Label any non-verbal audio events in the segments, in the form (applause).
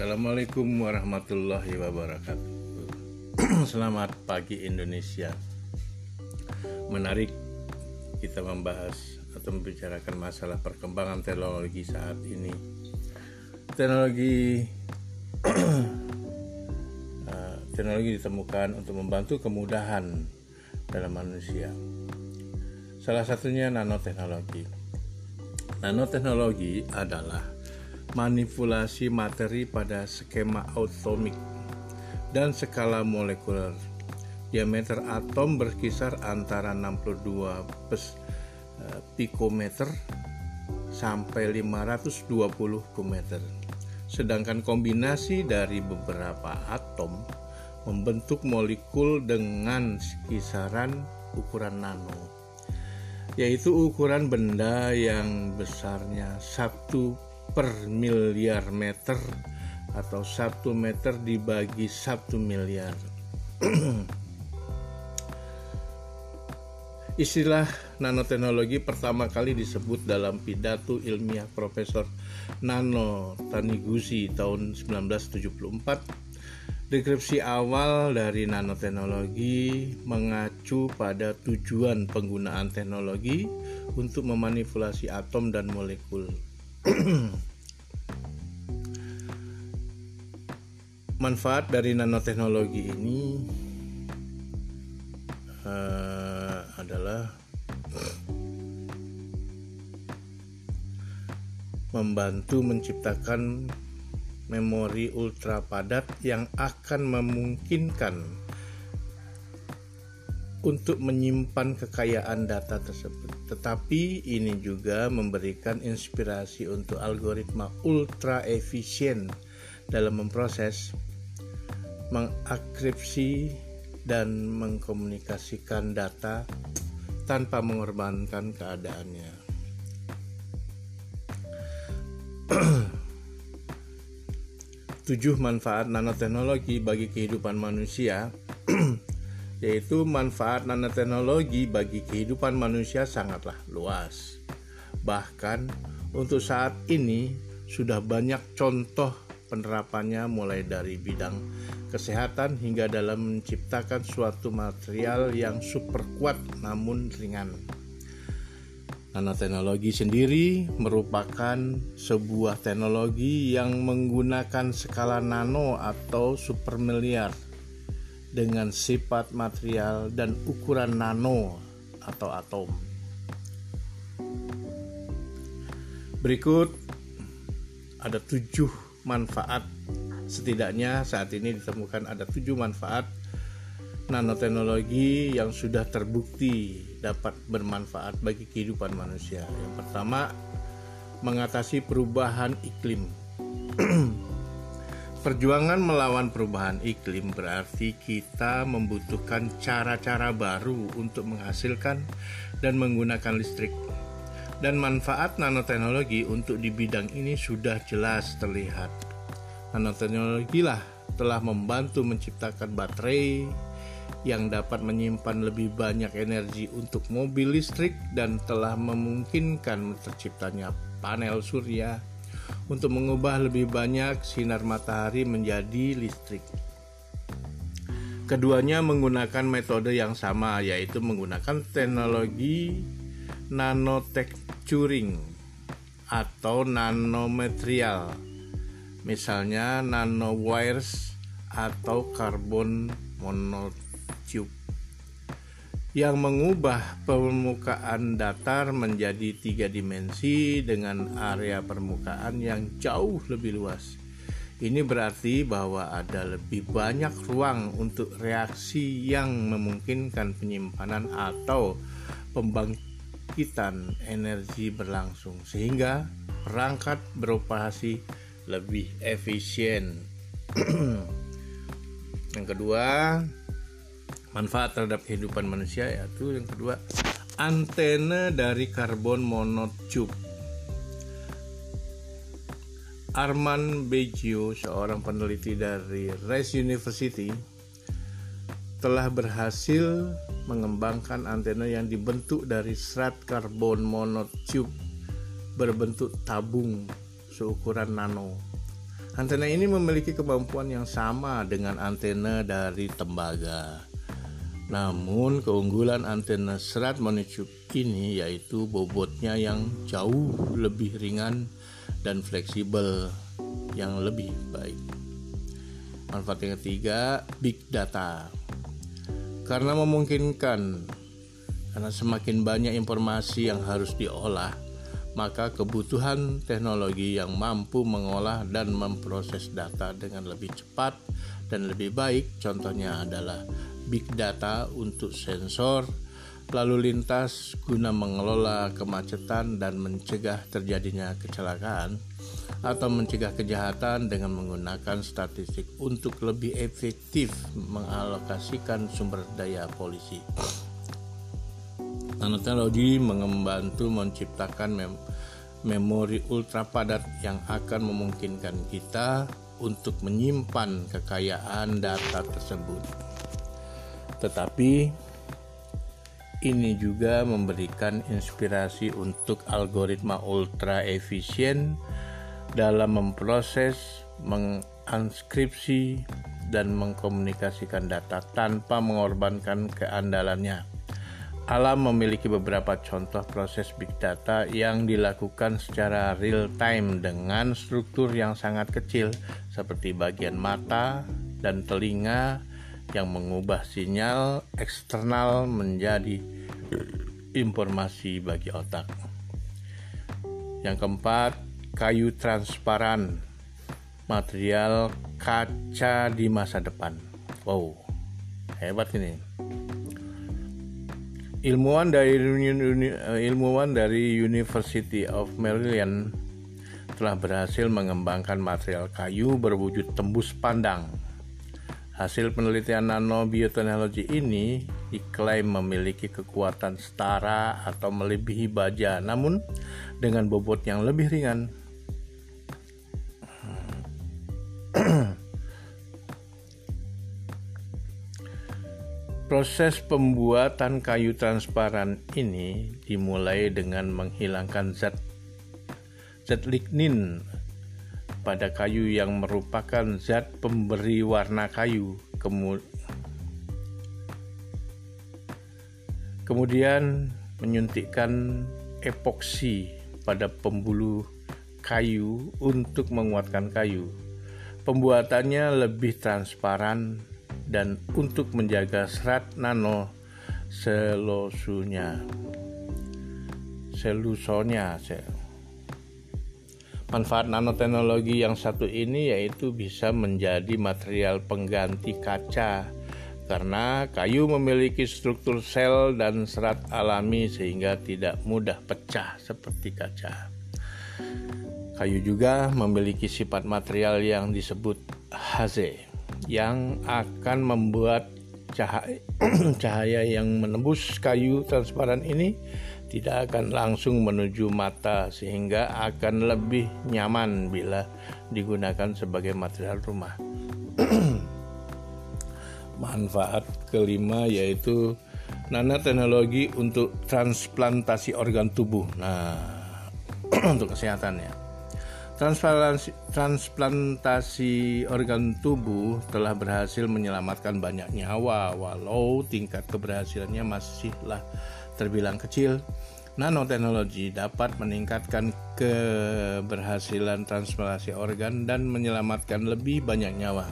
Assalamualaikum warahmatullahi wabarakatuh. (clears throat) Selamat pagi Indonesia. Menarik kita membahas atau membicarakan masalah perkembangan teknologi saat ini. Teknologi (clears throat) eh, teknologi ditemukan untuk membantu kemudahan dalam manusia. Salah satunya nanoteknologi. Nanoteknologi adalah manipulasi materi pada skema atomik dan skala molekuler. Diameter atom berkisar antara 62 pes, uh, pikometer sampai 520 pikometer. Sedangkan kombinasi dari beberapa atom membentuk molekul dengan kisaran ukuran nano yaitu ukuran benda yang besarnya satu per miliar meter atau satu meter dibagi satu miliar. (clears throat) Istilah nanoteknologi pertama kali disebut dalam pidato ilmiah Profesor Nano Taniguchi tahun 1974. Deskripsi awal dari nanoteknologi mengacu pada tujuan penggunaan teknologi untuk memanipulasi atom dan molekul (clears throat) manfaat dari nanoteknologi ini uh, adalah membantu menciptakan memori ultra padat yang akan memungkinkan untuk menyimpan kekayaan data tersebut. Tetapi ini juga memberikan inspirasi untuk algoritma ultra efisien dalam memproses, mengakripsi, dan mengkomunikasikan data tanpa mengorbankan keadaannya. (clears throat) Tujuh manfaat nanoteknologi bagi kehidupan manusia (clears throat) yaitu manfaat nanoteknologi bagi kehidupan manusia sangatlah luas. Bahkan untuk saat ini sudah banyak contoh penerapannya mulai dari bidang kesehatan hingga dalam menciptakan suatu material yang super kuat namun ringan. Nanoteknologi sendiri merupakan sebuah teknologi yang menggunakan skala nano atau super miliar dengan sifat material dan ukuran nano atau atom. Berikut ada tujuh manfaat setidaknya saat ini ditemukan ada tujuh manfaat nanoteknologi yang sudah terbukti dapat bermanfaat bagi kehidupan manusia. Yang pertama, mengatasi perubahan iklim. (clears throat) Perjuangan melawan perubahan iklim berarti kita membutuhkan cara-cara baru untuk menghasilkan dan menggunakan listrik. Dan manfaat nanoteknologi untuk di bidang ini sudah jelas terlihat. Nanoteknologi lah telah membantu menciptakan baterai yang dapat menyimpan lebih banyak energi untuk mobil listrik dan telah memungkinkan terciptanya panel surya untuk mengubah lebih banyak sinar matahari menjadi listrik. Keduanya menggunakan metode yang sama yaitu menggunakan teknologi nanotexturing atau nanomaterial. Misalnya nanowires atau karbon monotube yang mengubah permukaan datar menjadi tiga dimensi dengan area permukaan yang jauh lebih luas. Ini berarti bahwa ada lebih banyak ruang untuk reaksi yang memungkinkan penyimpanan atau pembangkitan energi berlangsung, sehingga perangkat beroperasi lebih efisien. (clears throat) Yang kedua, manfaat terhadap kehidupan manusia yaitu yang kedua antena dari karbon monotube Arman Beggio seorang peneliti dari Rice University telah berhasil mengembangkan antena yang dibentuk dari serat karbon monotube berbentuk tabung seukuran nano Antena ini memiliki kemampuan yang sama dengan antena dari tembaga. Namun keunggulan antena serat monotube ini yaitu bobotnya yang jauh lebih ringan dan fleksibel yang lebih baik. Manfaat yang ketiga, big data. Karena memungkinkan karena semakin banyak informasi yang harus diolah, maka kebutuhan teknologi yang mampu mengolah dan memproses data dengan lebih cepat dan lebih baik contohnya adalah big data untuk sensor lalu lintas guna mengelola kemacetan dan mencegah terjadinya kecelakaan atau mencegah kejahatan dengan menggunakan statistik untuk lebih efektif mengalokasikan sumber daya polisi. Nanoteknologi membantu menciptakan mem memori ultra padat yang akan memungkinkan kita untuk menyimpan kekayaan data tersebut. Tetapi ini juga memberikan inspirasi untuk algoritma ultra efisien dalam memproses, menganskripsi, dan mengkomunikasikan data tanpa mengorbankan keandalannya. Alam memiliki beberapa contoh proses big data yang dilakukan secara real time dengan struktur yang sangat kecil seperti bagian mata dan telinga yang mengubah sinyal eksternal menjadi informasi bagi otak. Yang keempat, kayu transparan, material kaca di masa depan. Wow, hebat ini ilmuwan dari ilmuwan dari University of Maryland telah berhasil mengembangkan material kayu berwujud tembus pandang. Hasil penelitian nanobioteknologi ini diklaim memiliki kekuatan setara atau melebihi baja, namun dengan bobot yang lebih ringan. (clears throat) Proses pembuatan kayu transparan ini dimulai dengan menghilangkan zat zat lignin pada kayu yang merupakan zat pemberi warna kayu. Kemudian menyuntikkan epoksi pada pembuluh kayu untuk menguatkan kayu. Pembuatannya lebih transparan dan untuk menjaga serat nano selosunya selusonya manfaat nanoteknologi yang satu ini yaitu bisa menjadi material pengganti kaca karena kayu memiliki struktur sel dan serat alami sehingga tidak mudah pecah seperti kaca. Kayu juga memiliki sifat material yang disebut haze yang akan membuat cahaya, (clears throat) cahaya yang menembus kayu transparan ini tidak akan langsung menuju mata sehingga akan lebih nyaman bila digunakan sebagai material rumah. (clears throat) Manfaat kelima yaitu nanoteknologi untuk transplantasi organ tubuh. Nah, (clears throat) untuk kesehatannya. Transplantasi, transplantasi organ tubuh telah berhasil menyelamatkan banyak nyawa, walau tingkat keberhasilannya masihlah terbilang kecil. Nanoteknologi dapat meningkatkan keberhasilan transplantasi organ dan menyelamatkan lebih banyak nyawa.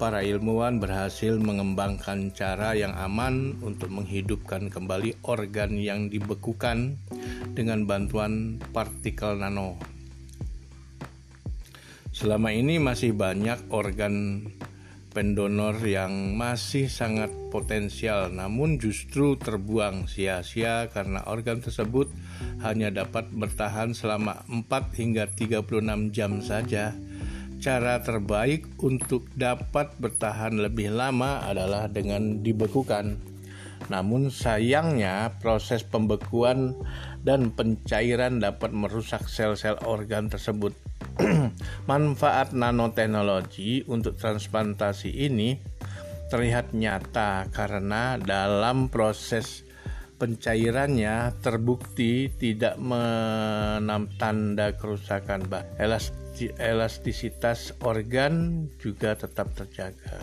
Para ilmuwan berhasil mengembangkan cara yang aman untuk menghidupkan kembali organ yang dibekukan dengan bantuan partikel nano Selama ini masih banyak organ pendonor yang masih sangat potensial namun justru terbuang sia-sia karena organ tersebut hanya dapat bertahan selama 4 hingga 36 jam saja. Cara terbaik untuk dapat bertahan lebih lama adalah dengan dibekukan. Namun sayangnya proses pembekuan dan pencairan dapat merusak sel-sel organ tersebut (clears throat) Manfaat nanoteknologi untuk transplantasi ini terlihat nyata karena dalam proses pencairannya terbukti tidak menam tanda kerusakan bah elastisitas organ juga tetap terjaga.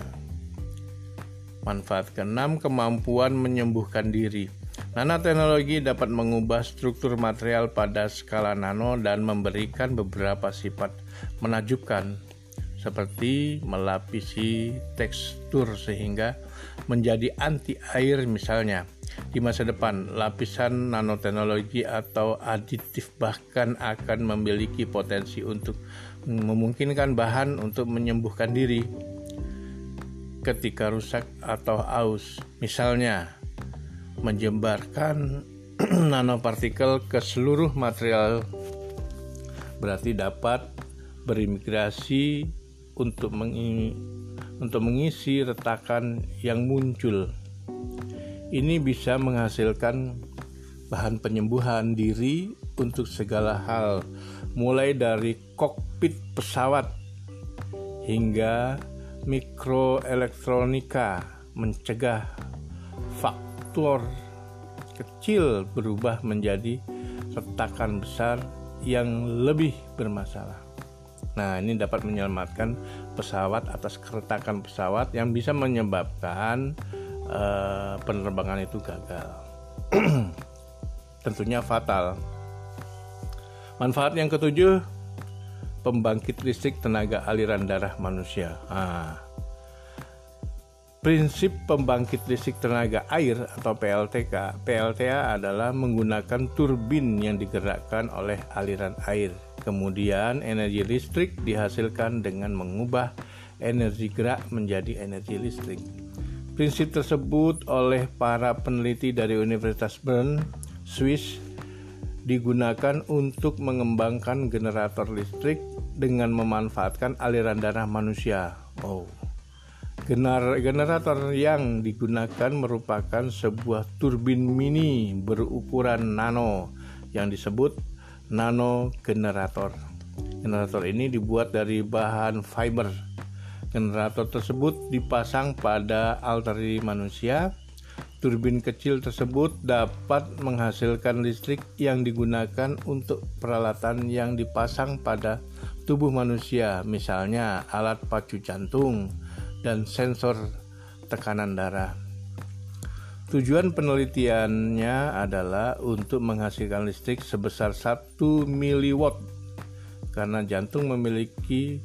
Manfaat keenam kemampuan menyembuhkan diri Nanoteknologi dapat mengubah struktur material pada skala nano dan memberikan beberapa sifat menakjubkan seperti melapisi tekstur sehingga menjadi anti air misalnya. Di masa depan, lapisan nanoteknologi atau aditif bahkan akan memiliki potensi untuk memungkinkan bahan untuk menyembuhkan diri ketika rusak atau aus. Misalnya, menjembarkan (clears throat) nanopartikel ke seluruh material berarti dapat berimigrasi untuk mengi untuk mengisi retakan yang muncul. Ini bisa menghasilkan bahan penyembuhan diri untuk segala hal, mulai dari kokpit pesawat hingga mikroelektronika, mencegah faktor kecil berubah menjadi retakan besar yang lebih bermasalah. Nah, ini dapat menyelamatkan pesawat atas keretakan pesawat yang bisa menyebabkan uh, penerbangan itu gagal. (clears throat) Tentunya fatal. Manfaat yang ketujuh, pembangkit listrik tenaga aliran darah manusia. Nah, Prinsip pembangkit listrik tenaga air atau PLTK, PLTA adalah menggunakan turbin yang digerakkan oleh aliran air. Kemudian energi listrik dihasilkan dengan mengubah energi gerak menjadi energi listrik. Prinsip tersebut oleh para peneliti dari Universitas Bern, Swiss, digunakan untuk mengembangkan generator listrik dengan memanfaatkan aliran darah manusia. Oh, Generator yang digunakan merupakan sebuah turbin mini berukuran nano yang disebut nano generator. Generator ini dibuat dari bahan fiber. Generator tersebut dipasang pada altari manusia. Turbin kecil tersebut dapat menghasilkan listrik yang digunakan untuk peralatan yang dipasang pada tubuh manusia, misalnya alat pacu jantung, dan sensor tekanan darah. Tujuan penelitiannya adalah untuk menghasilkan listrik sebesar 1 miliwatt karena jantung memiliki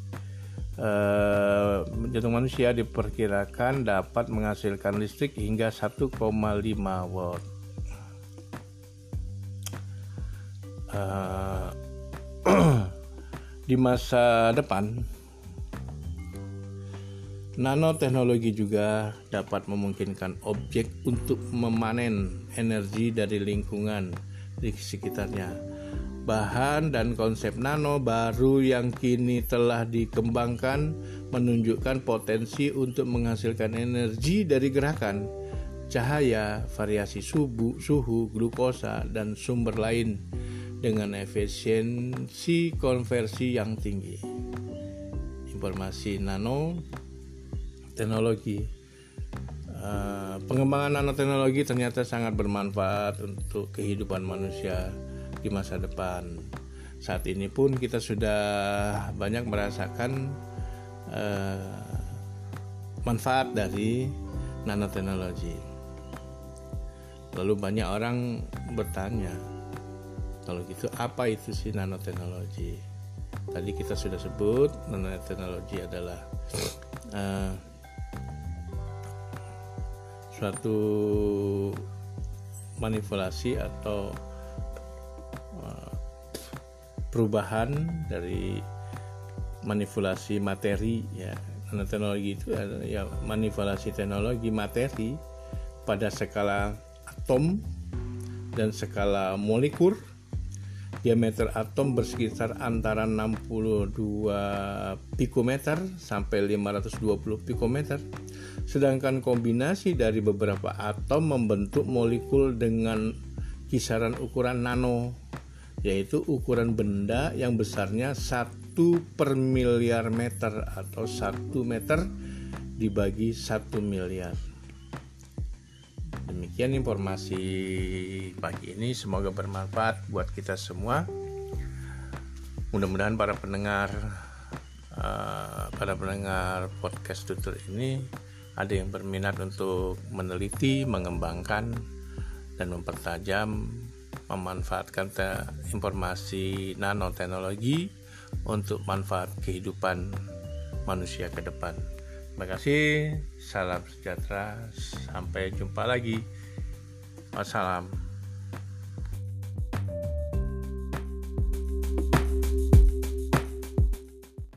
uh, jantung manusia diperkirakan dapat menghasilkan listrik hingga 1,5 watt. Uh, (clears throat) di masa depan Nanoteknologi juga dapat memungkinkan objek untuk memanen energi dari lingkungan di sekitarnya. Bahan dan konsep nano baru yang kini telah dikembangkan menunjukkan potensi untuk menghasilkan energi dari gerakan, cahaya, variasi suhu, suhu, glukosa, dan sumber lain dengan efisiensi konversi yang tinggi. Informasi nano teknologi. Uh, pengembangan nanoteknologi ternyata sangat bermanfaat untuk kehidupan manusia di masa depan. Saat ini pun kita sudah banyak merasakan uh, manfaat dari nanoteknologi. Lalu banyak orang bertanya, kalau gitu apa itu sih nanoteknologi? Tadi kita sudah sebut nanoteknologi adalah suatu manipulasi atau uh, perubahan dari manipulasi materi ya. Teknologi itu ya manipulasi teknologi materi pada skala atom dan skala molekul. Diameter atom bersekitar antara 62 pikometer sampai 520 pikometer sedangkan kombinasi dari beberapa atom membentuk molekul dengan kisaran ukuran nano yaitu ukuran benda yang besarnya 1 per miliar meter atau 1 meter dibagi 1 miliar Demikian informasi pagi ini, semoga bermanfaat buat kita semua. Mudah-mudahan para pendengar uh, para pendengar podcast tutur ini ada yang berminat untuk meneliti, mengembangkan dan mempertajam memanfaatkan informasi nanoteknologi untuk manfaat kehidupan manusia ke depan. Terima kasih, salam sejahtera, sampai jumpa lagi. Wassalam.